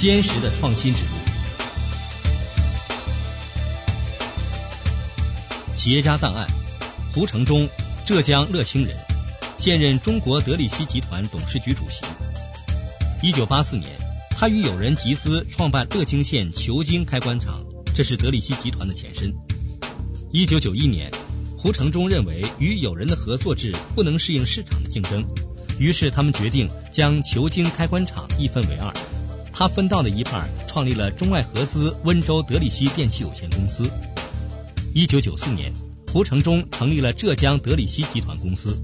坚实的创新之路。企业家档案：胡承忠，浙江乐清人，现任中国德力西集团董事局主席。一九八四年，他与友人集资创办乐清县球晶开关厂，这是德力西集团的前身。一九九一年，胡承忠认为与友人的合作制不能适应市场的竞争，于是他们决定将球晶开关厂一分为二，他分到的一半创立了中外合资温州德力西电器有限公司。一九九四年，胡承忠成立了浙江德力西集团公司。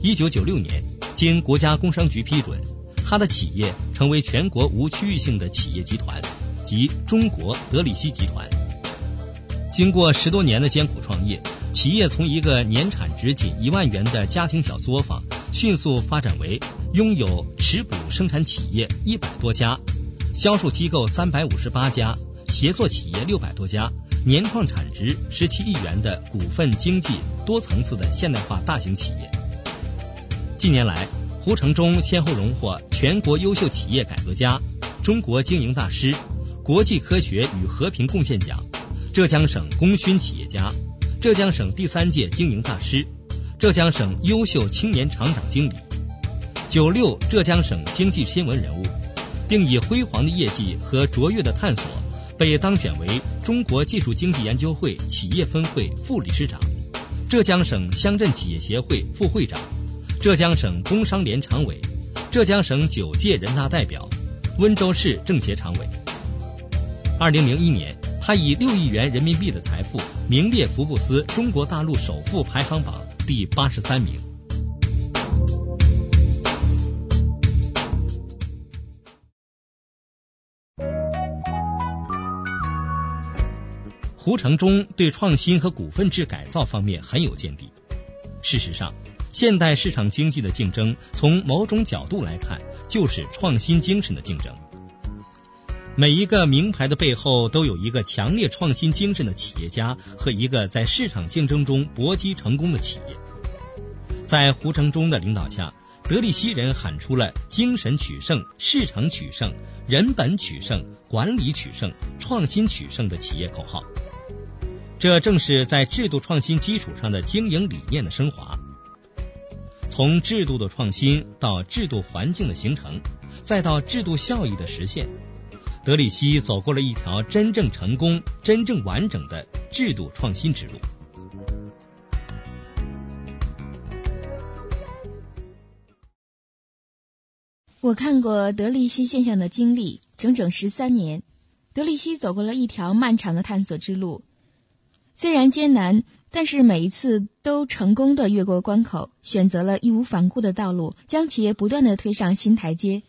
一九九六年，经国家工商局批准，他的企业成为全国无区域性的企业集团，即中国德力西集团。经过十多年的艰苦创业，企业从一个年产值仅一万元的家庭小作坊，迅速发展为拥有持股生产企业一百多家，销售机构三百五十八家，协作企业六百多家。年创产值十七亿元的股份经济多层次的现代化大型企业。近年来，胡承忠先后荣获全国优秀企业改革家、中国经营大师、国际科学与和平贡献奖、浙江省功勋企业家、浙江省第三届经营大师、浙江省优秀青年厂长经理、九六浙江省经济新闻人物，并以辉煌的业绩和卓越的探索。被当选为中国技术经济研究会企业分会副理事长、浙江省乡镇企业协会副会长、浙江省工商联常委、浙江省九届人大代表、温州市政协常委。二零零一年，他以六亿元人民币的财富名列福布斯中国大陆首富排行榜第八十三名。胡承忠对创新和股份制改造方面很有见地。事实上，现代市场经济的竞争，从某种角度来看，就是创新精神的竞争。每一个名牌的背后，都有一个强烈创新精神的企业家和一个在市场竞争中搏击成功的企业。在胡承忠的领导下，德力西人喊出了“精神取胜、市场取胜、人本取胜、管理取胜、创新取胜”的企业口号。这正是在制度创新基础上的经营理念的升华。从制度的创新到制度环境的形成，再到制度效益的实现，德里希走过了一条真正成功、真正完整的制度创新之路。我看过德力西现象的经历，整整十三年，德力西走过了一条漫长的探索之路。虽然艰难，但是每一次都成功的越过关口，选择了义无反顾的道路，将企业不断的推上新台阶。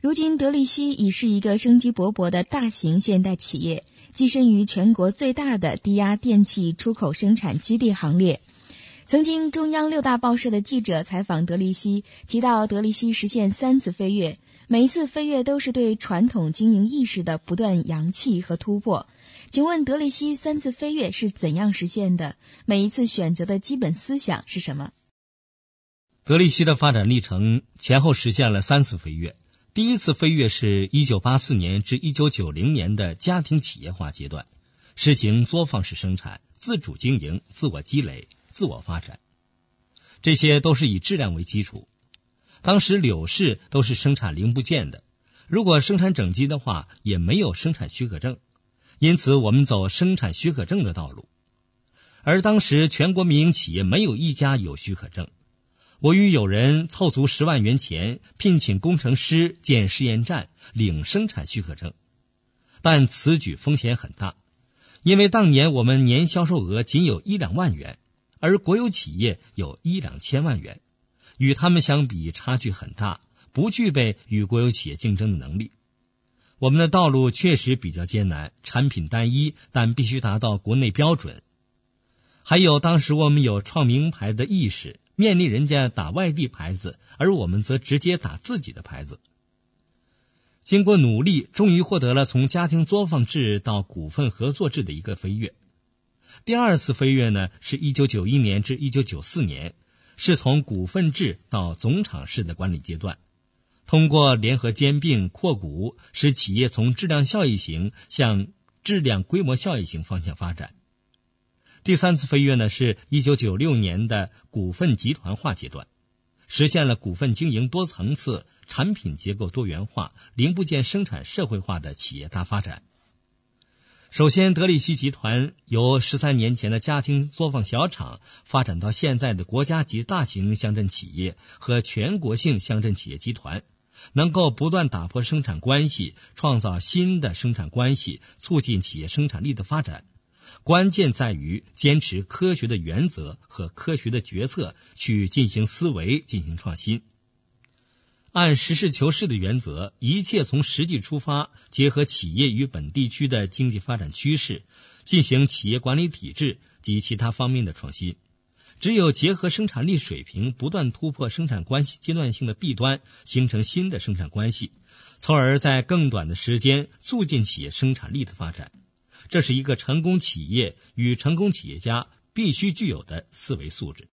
如今，德力西已是一个生机勃勃的大型现代企业，跻身于全国最大的低压电器出口生产基地行列。曾经，中央六大报社的记者采访德力西，提到德力西实现三次飞跃，每一次飞跃都是对传统经营意识的不断扬弃和突破。请问德力西三次飞跃是怎样实现的？每一次选择的基本思想是什么？德力西的发展历程前后实现了三次飞跃。第一次飞跃是一九八四年至一九九零年的家庭企业化阶段，实行作坊式生产、自主经营、自我积累、自我发展，这些都是以质量为基础。当时柳氏都是生产零部件的，如果生产整机的话，也没有生产许可证。因此，我们走生产许可证的道路，而当时全国民营企业没有一家有许可证。我与友人凑足十万元钱，聘请工程师建试验站，领生产许可证。但此举风险很大，因为当年我们年销售额仅有一两万元，而国有企业有一两千万元，与他们相比差距很大，不具备与国有企业竞争的能力。我们的道路确实比较艰难，产品单一，但必须达到国内标准。还有，当时我们有创名牌的意识，面临人家打外地牌子，而我们则直接打自己的牌子。经过努力，终于获得了从家庭作坊制到股份合作制的一个飞跃。第二次飞跃呢，是一九九一年至一九九四年，是从股份制到总厂式的管理阶段。通过联合兼并扩股，使企业从质量效益型向质量规模效益型方向发展。第三次飞跃呢，是一九九六年的股份集团化阶段，实现了股份经营多层次、产品结构多元化、零部件生产社会化的企业大发展。首先，德力西集团由十三年前的家庭作坊小厂发展到现在的国家级大型乡镇企业和全国性乡镇企业集团，能够不断打破生产关系，创造新的生产关系，促进企业生产力的发展。关键在于坚持科学的原则和科学的决策去进行思维，进行创新。按实事求是的原则，一切从实际出发，结合企业与本地区的经济发展趋势，进行企业管理体制及其他方面的创新。只有结合生产力水平，不断突破生产关系阶段性的弊端，形成新的生产关系，从而在更短的时间促进企业生产力的发展。这是一个成功企业与成功企业家必须具有的思维素质。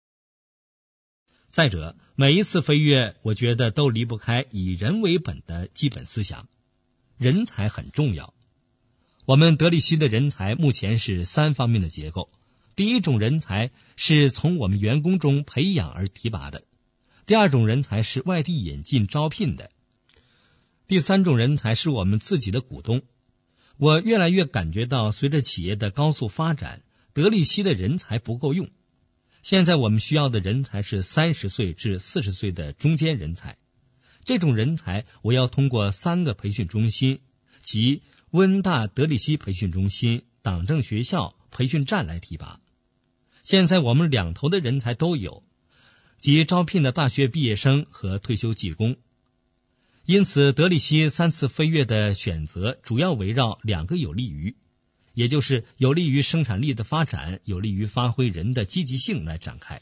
再者，每一次飞跃，我觉得都离不开以人为本的基本思想。人才很重要。我们德力西的人才目前是三方面的结构：第一种人才是从我们员工中培养而提拔的；第二种人才是外地引进招聘的；第三种人才是我们自己的股东。我越来越感觉到，随着企业的高速发展，德力西的人才不够用。现在我们需要的人才是三十岁至四十岁的中间人才，这种人才我要通过三个培训中心，即温大德力西培训中心、党政学校培训站来提拔。现在我们两头的人才都有，即招聘的大学毕业生和退休技工。因此，德力西三次飞跃的选择主要围绕两个有利于。也就是有利于生产力的发展，有利于发挥人的积极性来展开。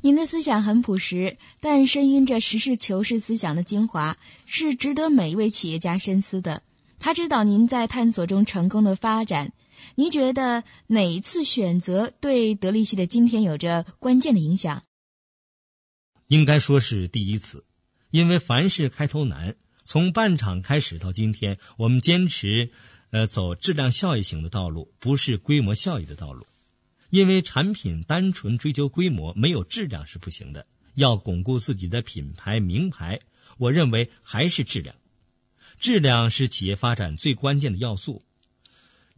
您的思想很朴实，但深蕴着实事求是思想的精华，是值得每一位企业家深思的。他知道您在探索中成功的发展，您觉得哪一次选择对德力西的今天有着关键的影响？应该说是第一次，因为凡事开头难。从办厂开始到今天，我们坚持。呃，走质量效益型的道路，不是规模效益的道路。因为产品单纯追求规模，没有质量是不行的。要巩固自己的品牌名牌，我认为还是质量。质量是企业发展最关键的要素。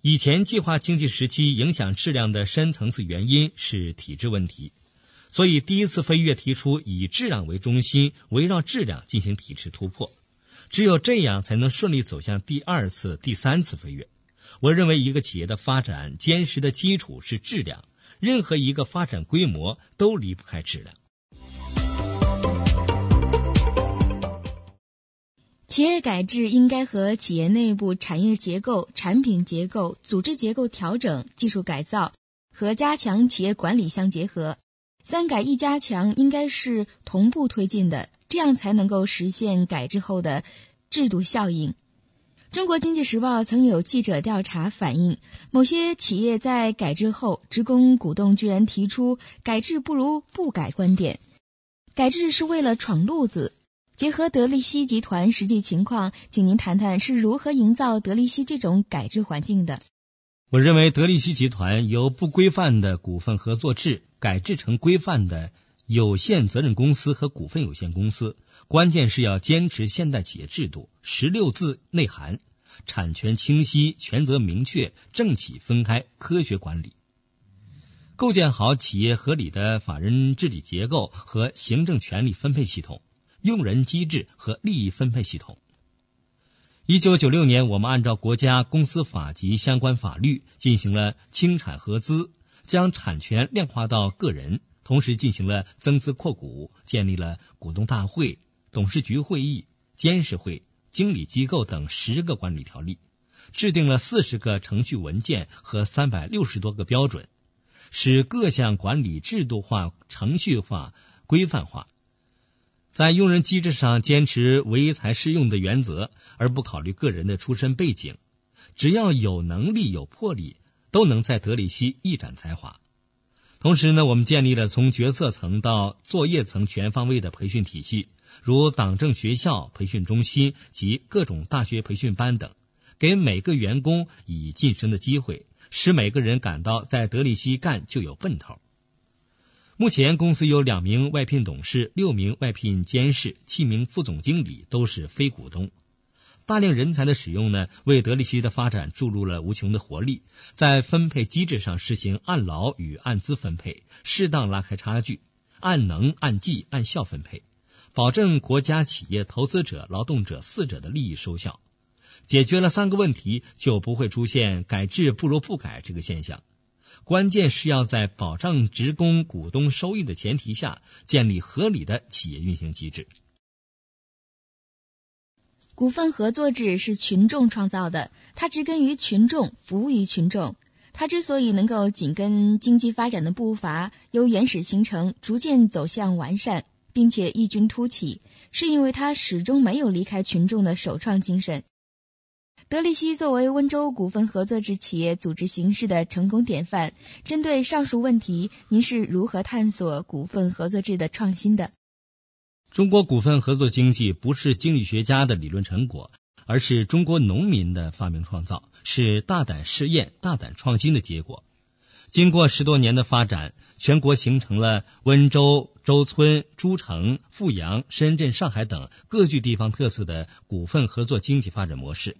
以前计划经济时期影响质量的深层次原因是体制问题，所以第一次飞跃提出以质量为中心，围绕质量进行体制突破。只有这样，才能顺利走向第二次、第三次飞跃。我认为，一个企业的发展坚实的基础是质量，任何一个发展规模都离不开质量。企业改制应该和企业内部产业结构、产品结构、组织结构调整、技术改造和加强企业管理相结合。三改一加强应该是同步推进的。这样才能够实现改制后的制度效应。中国经济时报曾有记者调查反映，某些企业在改制后，职工股东居然提出“改制不如不改”观点，改制是为了闯路子。结合德力西集团实际情况，请您谈谈是如何营造德力西这种改制环境的。我认为，德力西集团由不规范的股份合作制改制成规范的。有限责任公司和股份有限公司，关键是要坚持现代企业制度十六字内涵：产权清晰、权责明确、政企分开、科学管理，构建好企业合理的法人治理结构和行政权力分配系统、用人机制和利益分配系统。一九九六年，我们按照国家公司法及相关法律进行了清产合资，将产权量化到个人。同时进行了增资扩股，建立了股东大会、董事局会议、监事会、经理机构等十个管理条例，制定了四十个程序文件和三百六十多个标准，使各项管理制度化、程序化、规范化。在用人机制上坚持唯才适用的原则，而不考虑个人的出身背景，只要有能力、有魄力，都能在德里西一展才华。同时呢，我们建立了从决策层到作业层全方位的培训体系，如党政学校培训中心及各种大学培训班等，给每个员工以晋升的机会，使每个人感到在德里西干就有奔头。目前公司有两名外聘董事、六名外聘监事、七名副总经理都是非股东。大量人才的使用呢，为德力西的发展注入了无穷的活力。在分配机制上实行按劳与按资分配，适当拉开差距，按能、按绩、按效分配，保证国家、企业、投资者、劳动者四者的利益收效。解决了三个问题，就不会出现改制不如不改这个现象。关键是要在保障职工股东收益的前提下，建立合理的企业运行机制。股份合作制是群众创造的，它植根于群众，服务于群众。它之所以能够紧跟经济发展的步伐，由原始形成逐渐走向完善，并且异军突起，是因为它始终没有离开群众的首创精神。德力西作为温州股份合作制企业组织形式的成功典范，针对上述问题，您是如何探索股份合作制的创新的？中国股份合作经济不是经济学家的理论成果，而是中国农民的发明创造，是大胆试验、大胆创新的结果。经过十多年的发展，全国形成了温州、周村、诸城、阜阳、深圳、上海等各具地方特色的股份合作经济发展模式。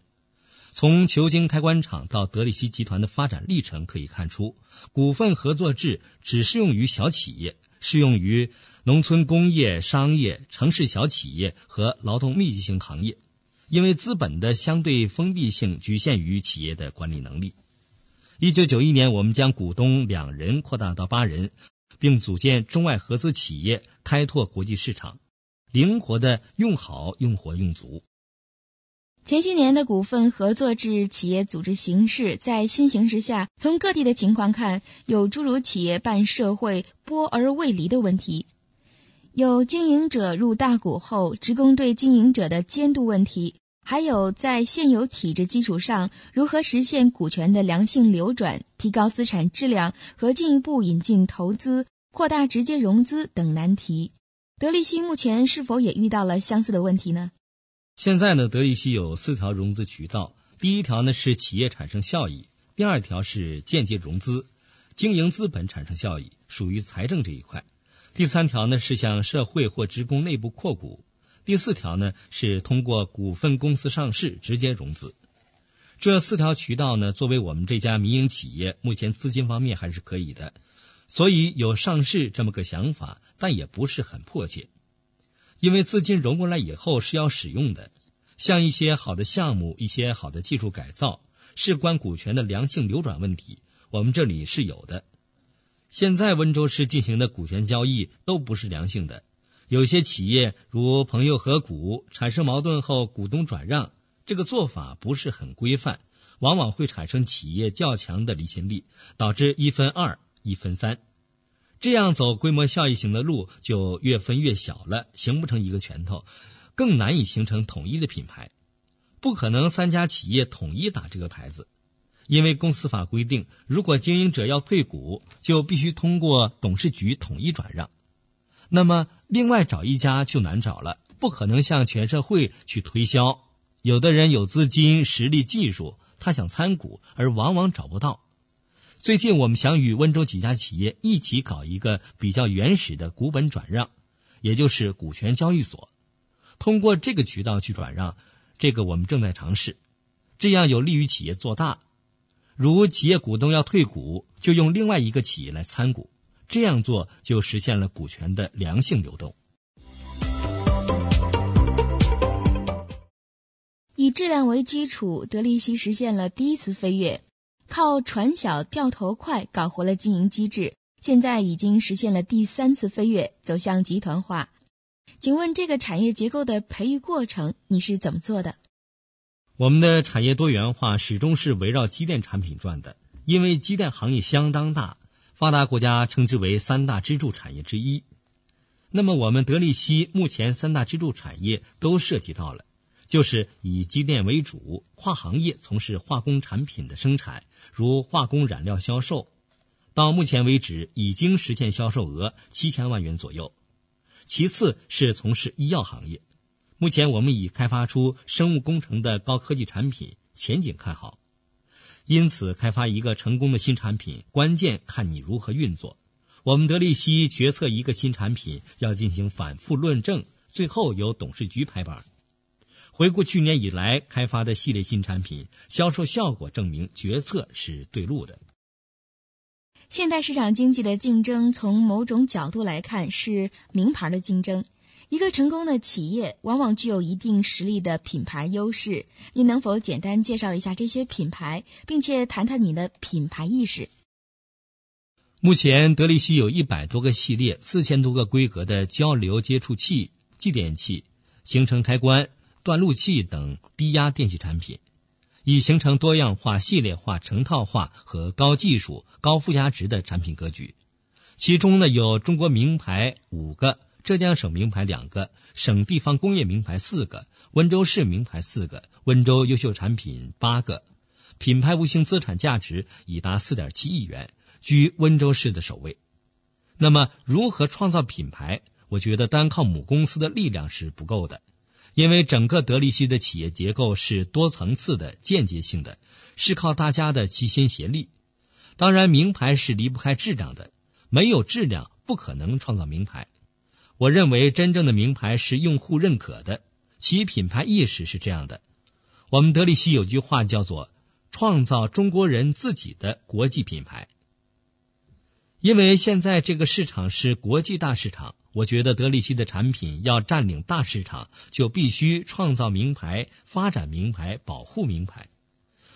从球经开关厂到德力西集团的发展历程可以看出，股份合作制只适用于小企业，适用于农村工业、商业、城市小企业和劳动密集型行业，因为资本的相对封闭性局限于企业的管理能力。一九九一年，我们将股东两人扩大到八人，并组建中外合资企业，开拓国际市场，灵活的用好、用活、用足。前些年的股份合作制企业组织形式，在新形势下，从各地的情况看，有诸如企业办社会剥而未离的问题，有经营者入大股后，职工对经营者的监督问题，还有在现有体制基础上，如何实现股权的良性流转，提高资产质量和进一步引进投资、扩大直接融资等难题。德力西目前是否也遇到了相似的问题呢？现在呢，德力西有四条融资渠道。第一条呢是企业产生效益，第二条是间接融资，经营资本产生效益，属于财政这一块。第三条呢是向社会或职工内部扩股，第四条呢是通过股份公司上市直接融资。这四条渠道呢，作为我们这家民营企业，目前资金方面还是可以的，所以有上市这么个想法，但也不是很迫切。因为资金融过来以后是要使用的，像一些好的项目、一些好的技术改造，事关股权的良性流转问题，我们这里是有的。现在温州市进行的股权交易都不是良性的，有些企业如朋友合股产生矛盾后，股东转让，这个做法不是很规范，往往会产生企业较强的离心力，导致一分二、一分三。这样走规模效益型的路就越分越小了，形不成一个拳头，更难以形成统一的品牌。不可能三家企业统一打这个牌子，因为公司法规定，如果经营者要退股，就必须通过董事局统一转让。那么另外找一家就难找了，不可能向全社会去推销。有的人有资金、实力、技术，他想参股，而往往找不到。最近，我们想与温州几家企业一起搞一个比较原始的股本转让，也就是股权交易所。通过这个渠道去转让，这个我们正在尝试，这样有利于企业做大。如企业股东要退股，就用另外一个企业来参股，这样做就实现了股权的良性流动。以质量为基础，德力西实现了第一次飞跃。靠船小掉头快搞活了经营机制，现在已经实现了第三次飞跃，走向集团化。请问这个产业结构的培育过程你是怎么做的？我们的产业多元化始终是围绕机电产品转的，因为机电行业相当大，发达国家称之为三大支柱产业之一。那么我们德力西目前三大支柱产业都涉及到了。就是以机电为主，跨行业从事化工产品的生产，如化工染料销售；到目前为止已经实现销售额七千万元左右。其次是从事医药行业，目前我们已开发出生物工程的高科技产品，前景看好。因此，开发一个成功的新产品，关键看你如何运作。我们德力西决策一个新产品要进行反复论证，最后由董事局拍板。回顾去年以来开发的系列新产品，销售效果证明决策是对路的。现代市场经济的竞争，从某种角度来看是名牌的竞争。一个成功的企业往往具有一定实力的品牌优势。您能否简单介绍一下这些品牌，并且谈谈你的品牌意识？目前，德力西有一百多个系列、四千多个规格的交流接触器、继电器、行程开关、断路器等低压电器产品，已形成多样化、系列化、成套化和高技术、高附加值的产品格局。其中呢，有中国名牌五个，浙江省名牌两个，省地方工业名牌四个，温州市名牌四个，温州优秀产品八个，品牌无形资产价值已达四点七亿元。居温州市的首位。那么，如何创造品牌？我觉得单靠母公司的力量是不够的，因为整个德力西的企业结构是多层次的、间接性的，是靠大家的齐心协力。当然，名牌是离不开质量的，没有质量不可能创造名牌。我认为，真正的名牌是用户认可的，其品牌意识是这样的。我们德力西有句话叫做“创造中国人自己的国际品牌”。因为现在这个市场是国际大市场，我觉得德力西的产品要占领大市场，就必须创造名牌、发展名牌、保护名牌。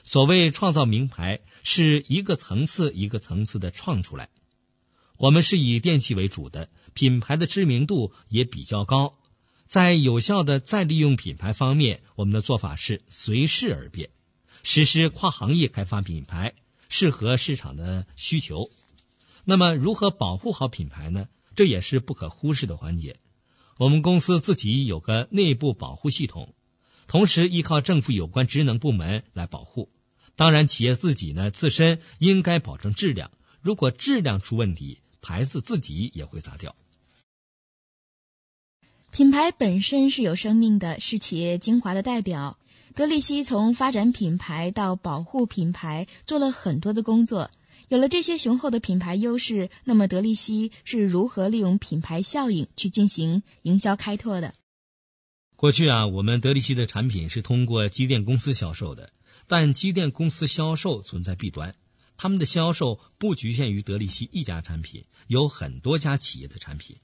所谓创造名牌，是一个层次一个层次的创出来。我们是以电器为主的，品牌的知名度也比较高。在有效的再利用品牌方面，我们的做法是随势而变，实施跨行业开发品牌，适合市场的需求。那么，如何保护好品牌呢？这也是不可忽视的环节。我们公司自己有个内部保护系统，同时依靠政府有关职能部门来保护。当然，企业自己呢，自身应该保证质量。如果质量出问题，牌子自己也会砸掉。品牌本身是有生命的，是企业精华的代表。德力西从发展品牌到保护品牌，做了很多的工作。有了这些雄厚的品牌优势，那么德力西是如何利用品牌效应去进行营销开拓的？过去啊，我们德力西的产品是通过机电公司销售的，但机电公司销售存在弊端，他们的销售不局限于德力西一家产品，有很多家企业的产品，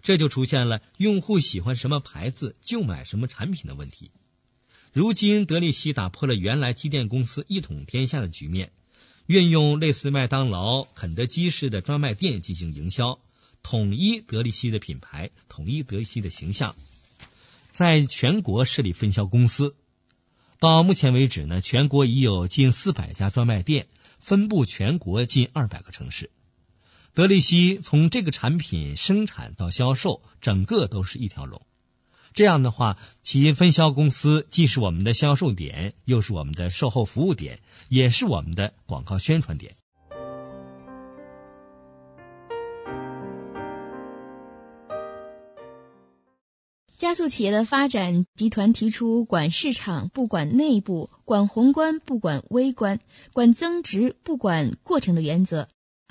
这就出现了用户喜欢什么牌子就买什么产品的问题。如今，德力西打破了原来机电公司一统天下的局面。运用类似麦当劳、肯德基式的专卖店进行营销，统一德力西的品牌，统一德力西的形象，在全国设立分销公司。到目前为止呢，全国已有近四百家专卖店，分布全国近二百个城市。德力西从这个产品生产到销售，整个都是一条龙。这样的话，企业分销公司既是我们的销售点，又是我们的售后服务点，也是我们的广告宣传点。加速企业的发展，集团提出管市场不管内部，管宏观不管微观，管增值不管过程的原则。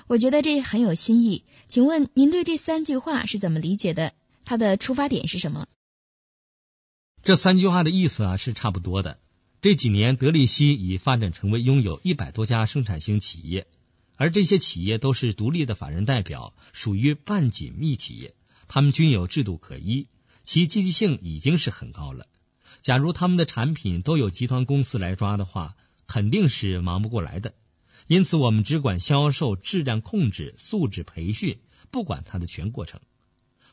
我觉得这很有新意。请问您对这三句话是怎么理解的？它的出发点是什么？这三句话的意思啊是差不多的。这几年，德力西已发展成为拥有一百多家生产型企业，而这些企业都是独立的法人代表，属于半紧密企业，他们均有制度可依，其积极性已经是很高了。假如他们的产品都有集团公司来抓的话，肯定是忙不过来的。因此，我们只管销售、质量控制、素质培训，不管它的全过程。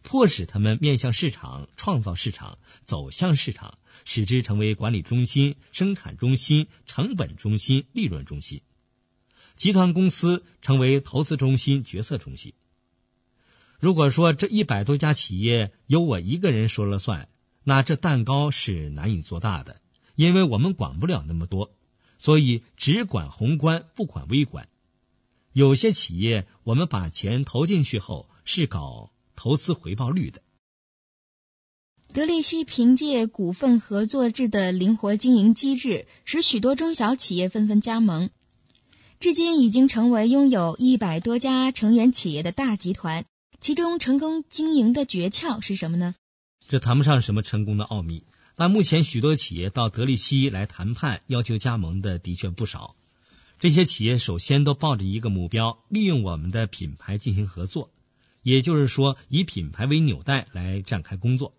迫使他们面向市场，创造市场，走向市场，使之成为管理中心、生产中心、成本中心、利润中心；集团公司成为投资中心、决策中心。如果说这一百多家企业由我一个人说了算，那这蛋糕是难以做大的，因为我们管不了那么多，所以只管宏观，不管微观。有些企业我们把钱投进去后是搞投资回报率的。德力西凭借股份合作制的灵活经营机制，使许多中小企业纷纷加盟，至今已经成为拥有一百多家成员企业的大集团。其中成功经营的诀窍是什么呢？这谈不上什么成功的奥秘，但目前许多企业到德力西来谈判，要求加盟的的确不少。这些企业首先都抱着一个目标，利用我们的品牌进行合作，也就是说以品牌为纽带来展开工作。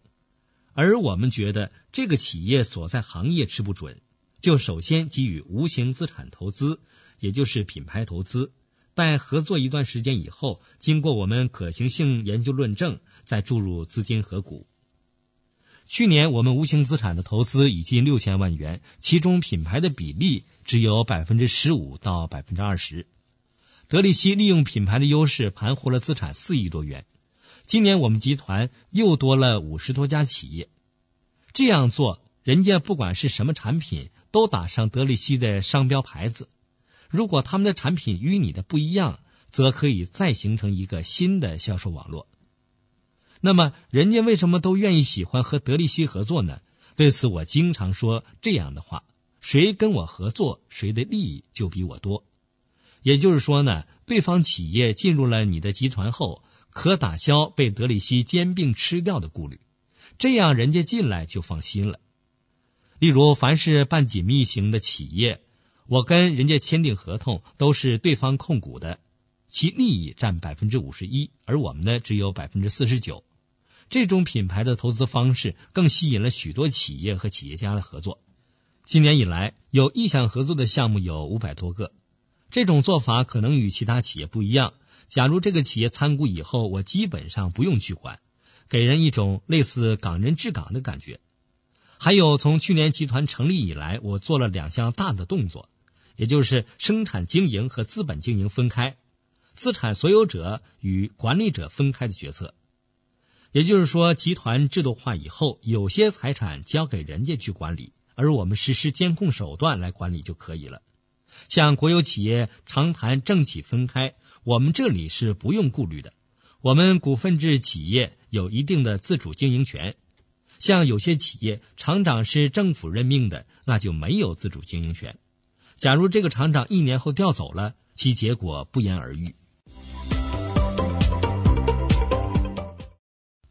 而我们觉得这个企业所在行业吃不准，就首先给予无形资产投资，也就是品牌投资。待合作一段时间以后，经过我们可行性研究论证，再注入资金和股。去年我们无形资产的投资已近六千万元，其中品牌的比例只有百分之十五到百分之二十。德力西利用品牌的优势盘活了资产四亿多元。今年我们集团又多了五十多家企业，这样做，人家不管是什么产品，都打上德力西的商标牌子。如果他们的产品与你的不一样，则可以再形成一个新的销售网络。那么，人家为什么都愿意喜欢和德力西合作呢？对此，我经常说这样的话：谁跟我合作，谁的利益就比我多。也就是说呢，对方企业进入了你的集团后，可打消被德里西兼并吃掉的顾虑，这样人家进来就放心了。例如，凡是办紧密型的企业。我跟人家签订合同都是对方控股的，其利益占百分之五十一，而我们呢只有百分之四十九。这种品牌的投资方式更吸引了许多企业和企业家的合作。今年以来，有意向合作的项目有五百多个。这种做法可能与其他企业不一样。假如这个企业参股以后，我基本上不用去管，给人一种类似港人治港的感觉。还有，从去年集团成立以来，我做了两项大的动作。也就是生产经营和资本经营分开，资产所有者与管理者分开的决策。也就是说，集团制度化以后，有些财产交给人家去管理，而我们实施监控手段来管理就可以了。像国有企业常谈政企分开，我们这里是不用顾虑的。我们股份制企业有一定的自主经营权。像有些企业厂长是政府任命的，那就没有自主经营权。假如这个厂长一年后调走了，其结果不言而喻。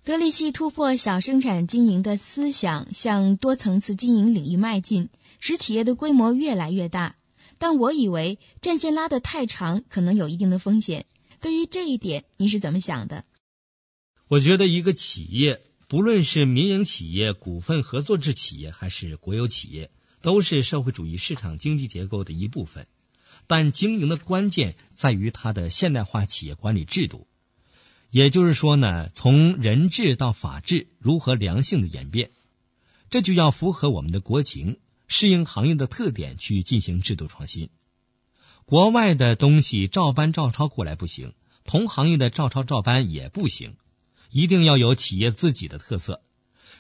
德力西突破小生产经营的思想，向多层次经营领域迈进，使企业的规模越来越大。但我以为战线拉得太长，可能有一定的风险。对于这一点，你是怎么想的？我觉得一个企业，不论是民营企业、股份合作制企业，还是国有企业。都是社会主义市场经济结构的一部分，但经营的关键在于它的现代化企业管理制度。也就是说呢，从人治到法治如何良性的演变，这就要符合我们的国情，适应行业的特点去进行制度创新。国外的东西照搬照抄过来不行，同行业的照抄照搬也不行，一定要有企业自己的特色。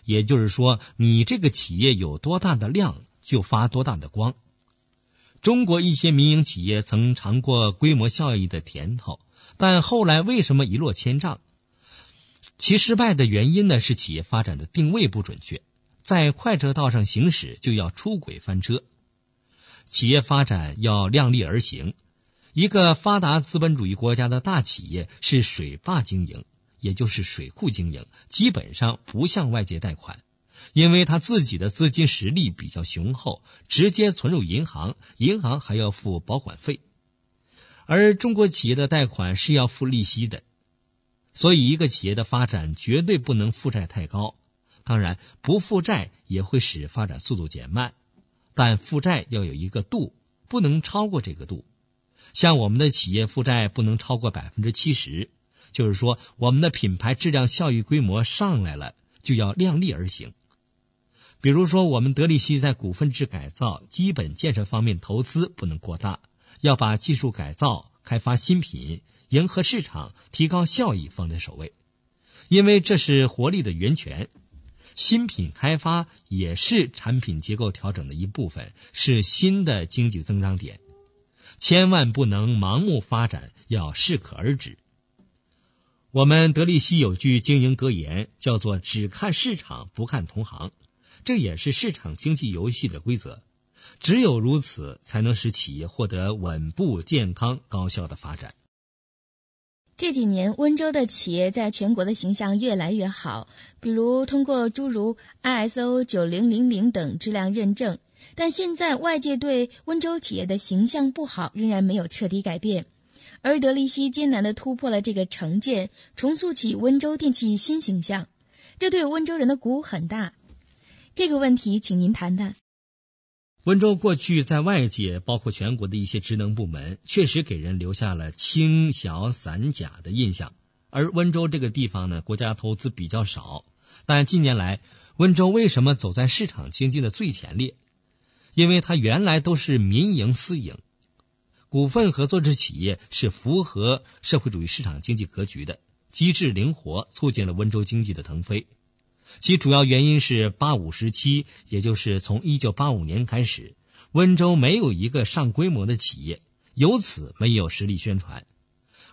也就是说，你这个企业有多大的量。就发多大的光。中国一些民营企业曾尝过规模效益的甜头，但后来为什么一落千丈？其失败的原因呢？是企业发展的定位不准确，在快车道上行驶就要出轨翻车。企业发展要量力而行。一个发达资本主义国家的大企业是水坝经营，也就是水库经营，基本上不向外界贷款。因为他自己的资金实力比较雄厚，直接存入银行，银行还要付保管费，而中国企业的贷款是要付利息的，所以一个企业的发展绝对不能负债太高。当然，不负债也会使发展速度减慢，但负债要有一个度，不能超过这个度。像我们的企业负债不能超过百分之七十，就是说我们的品牌质量效益规模上来了，就要量力而行。比如说，我们德力西在股份制改造、基本建设方面投资不能过大，要把技术改造、开发新品、迎合市场、提高效益放在首位，因为这是活力的源泉。新品开发也是产品结构调整的一部分，是新的经济增长点。千万不能盲目发展，要适可而止。我们德力西有句经营格言，叫做“只看市场，不看同行”，这也是市场经济游戏的规则。只有如此，才能使企业获得稳步、健康、高效的发展。这几年，温州的企业在全国的形象越来越好，比如通过诸如 ISO 九零零零等质量认证。但现在外界对温州企业的形象不好，仍然没有彻底改变。而德力西艰难的突破了这个成见，重塑起温州电器新形象，这对温州人的鼓舞很大。这个问题，请您谈谈。温州过去在外界，包括全国的一些职能部门，确实给人留下了轻小散假的印象。而温州这个地方呢，国家投资比较少。但近年来，温州为什么走在市场经济的最前列？因为它原来都是民营私营，股份合作制企业是符合社会主义市场经济格局的，机制灵活，促进了温州经济的腾飞。其主要原因是八五时期，也就是从一九八五年开始，温州没有一个上规模的企业，由此没有实力宣传。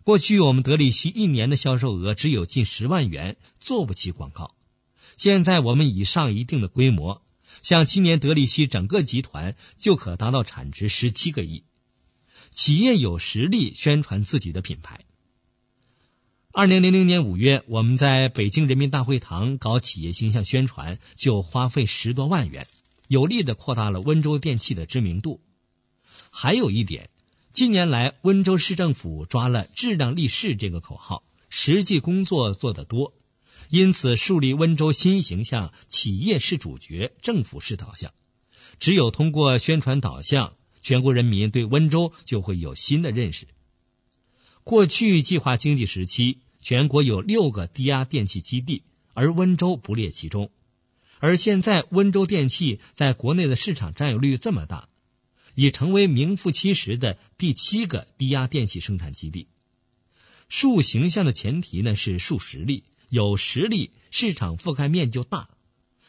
过去我们德力西一年的销售额只有近十万元，做不起广告。现在我们已上一定的规模，像今年德力西整个集团就可达到产值十七个亿，企业有实力宣传自己的品牌。二零零零年五月，我们在北京人民大会堂搞企业形象宣传，就花费十多万元，有力的扩大了温州电器的知名度。还有一点，近年来温州市政府抓了“质量立市”这个口号，实际工作做得多，因此树立温州新形象，企业是主角，政府是导向。只有通过宣传导向，全国人民对温州就会有新的认识。过去计划经济时期。全国有六个低压电器基地，而温州不列其中。而现在，温州电器在国内的市场占有率这么大，已成为名副其实的第七个低压电器生产基地。树形象的前提呢是树实力，有实力，市场覆盖面就大。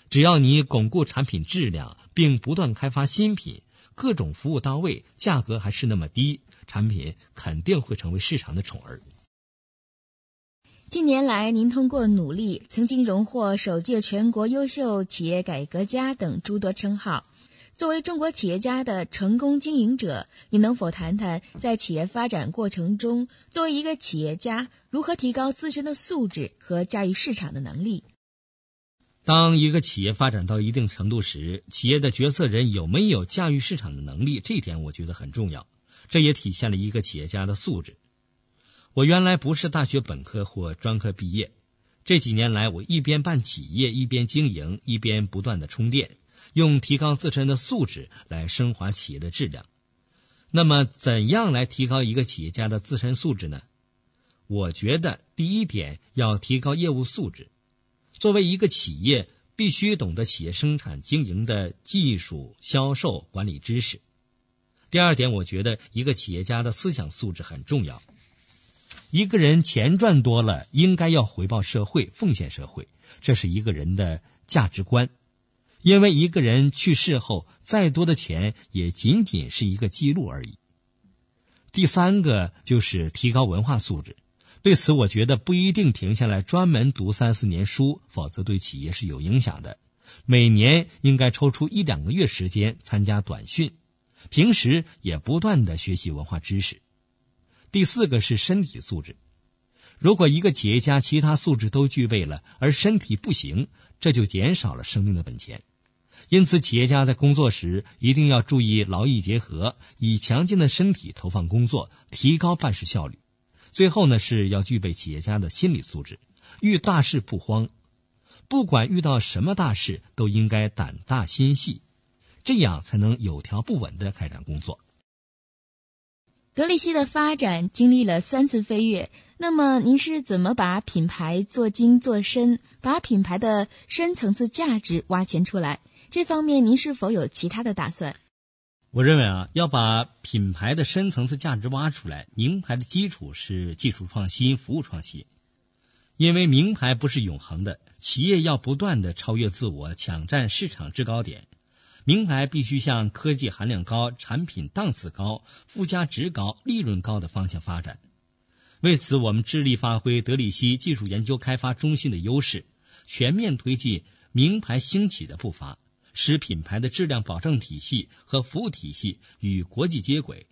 只要你巩固产品质量，并不断开发新品，各种服务到位，价格还是那么低，产品肯定会成为市场的宠儿。近年来，您通过努力，曾经荣获首届全国优秀企业改革家等诸多称号。作为中国企业家的成功经营者，你能否谈谈在企业发展过程中，作为一个企业家如何提高自身的素质和驾驭市场的能力？当一个企业发展到一定程度时，企业的决策人有没有驾驭市场的能力，这一点我觉得很重要。这也体现了一个企业家的素质。我原来不是大学本科或专科毕业，这几年来，我一边办企业，一边经营，一边不断的充电，用提高自身的素质来升华企业的质量。那么，怎样来提高一个企业家的自身素质呢？我觉得第一点要提高业务素质。作为一个企业，必须懂得企业生产经营的技术、销售、管理知识。第二点，我觉得一个企业家的思想素质很重要。一个人钱赚多了，应该要回报社会、奉献社会，这是一个人的价值观。因为一个人去世后，再多的钱也仅仅是一个记录而已。第三个就是提高文化素质，对此我觉得不一定停下来专门读三四年书，否则对企业是有影响的。每年应该抽出一两个月时间参加短训，平时也不断的学习文化知识。第四个是身体素质。如果一个企业家其他素质都具备了，而身体不行，这就减少了生命的本钱。因此，企业家在工作时一定要注意劳逸结合，以强劲的身体投放工作，提高办事效率。最后呢，是要具备企业家的心理素质，遇大事不慌，不管遇到什么大事，都应该胆大心细，这样才能有条不紊的开展工作。德力西的发展经历了三次飞跃，那么您是怎么把品牌做精做深，把品牌的深层次价值挖潜出来？这方面您是否有其他的打算？我认为啊，要把品牌的深层次价值挖出来，名牌的基础是技术创新、服务创新。因为名牌不是永恒的，企业要不断的超越自我，抢占市场制高点。名牌必须向科技含量高、产品档次高、附加值高、利润高的方向发展。为此，我们致力发挥德力西技术研究开发中心的优势，全面推进名牌兴起的步伐，使品牌的质量保证体系和服务体系与国际接轨，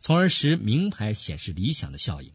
从而使名牌显示理想的效应。